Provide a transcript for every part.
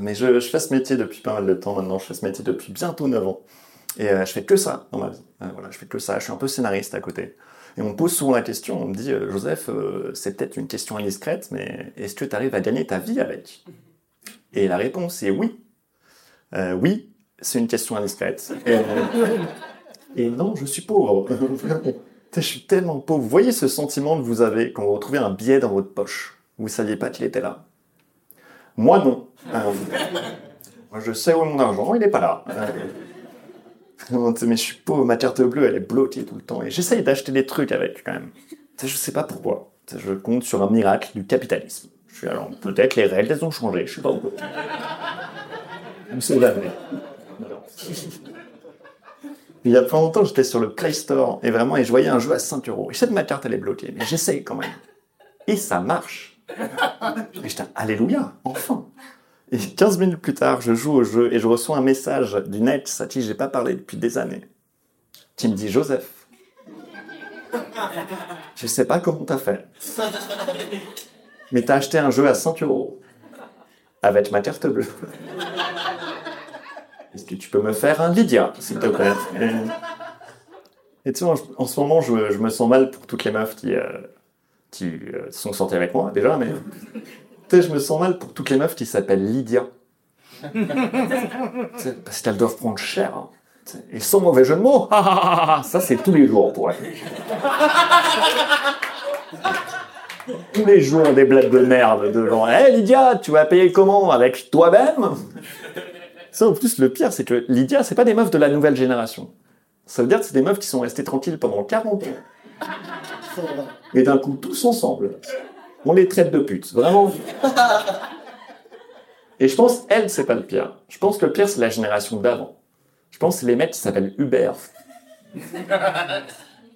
Mais je, fais ce métier depuis pas mal de temps maintenant. Je fais ce métier depuis bientôt 9 ans. Et euh, je fais que ça dans ma vie. Euh, voilà, je fais que ça. Je suis un peu scénariste à côté. Et on me pose souvent la question, on me dit, euh, Joseph, c'est peut-être une question indiscrète, mais est-ce que tu arrives à gagner ta vie avec? Et la réponse est oui. Oui, c'est une question indiscrète. Et, et non, je suis pauvre. je suis tellement pauvre. Vous voyez ce sentiment que vous avez quand vous retrouvez un billet dans votre poche? Vous ne saviez pas qu'il était là. Moi, non. Euh, moi, je sais où est mon argent, il n'est pas là. Euh, mais je suis pauvre, ma carte bleue, elle est bloquée tout le temps. Et j'essaye d'acheter des trucs avec, quand même. Je sais pas pourquoi. Je compte sur un miracle du capitalisme. Je peut-être les règles, elles ont changé, je sais pas pourquoi. On sait jamais. Il y a pas longtemps, j'étais sur le Play Store et vraiment, et je voyais un jeu à 5 euros. Et je que ma carte, elle est bloquée, mais j'essaye quand même. Et ça marche. Et j'étais, alléluia, enfin. Et 15 minutes plus tard, je joue au jeu et je reçois un message du net à qui j'ai pas parlé depuis des années. Qui me dit, Joseph, je sais pas comment t'as fait. Mais t'as acheté un jeu à 5 euros. Avec ma carte bleue. Est-ce que tu peux me faire un Lydia, s'il te plaît? Et, tu vois, en, ce moment, je, je, me sens mal pour toutes les meufs qui, euh, qui euh, sont sorties avec moi, déjà, mais... Je me sens mal pour toutes les meufs qui s'appellent Lydia. parce qu'elles doivent prendre cher. Hein. Et sans mauvais jeu de mots, ça c'est tous les jours pour elles. tous les jours des blagues de merde de genre, hé hey, Lydia, tu vas payer comment Avec toi-même? Ça, en plus, le pire, c'est que Lydia, c'est pas des meufs de la nouvelle génération. Ça veut dire que c'est des meufs qui sont restées tranquilles pendant 40 ans. Et d'un coup, tous ensemble, on les traite de putes. Vraiment. Et je pense, elle, c'est pas le pire. Je pense que le pire, c'est la génération d'avant. Je pense que les mecs qui s'appellent Uber.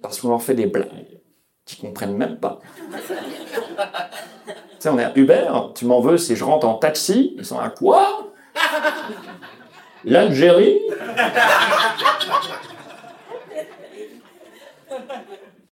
Parce qu'on leur fait des blagues qu'ils comprennent même pas. tu sais, on est à Uber, tu m'en veux si je rentre en taxi Ils sont à quoi? L'Algérie?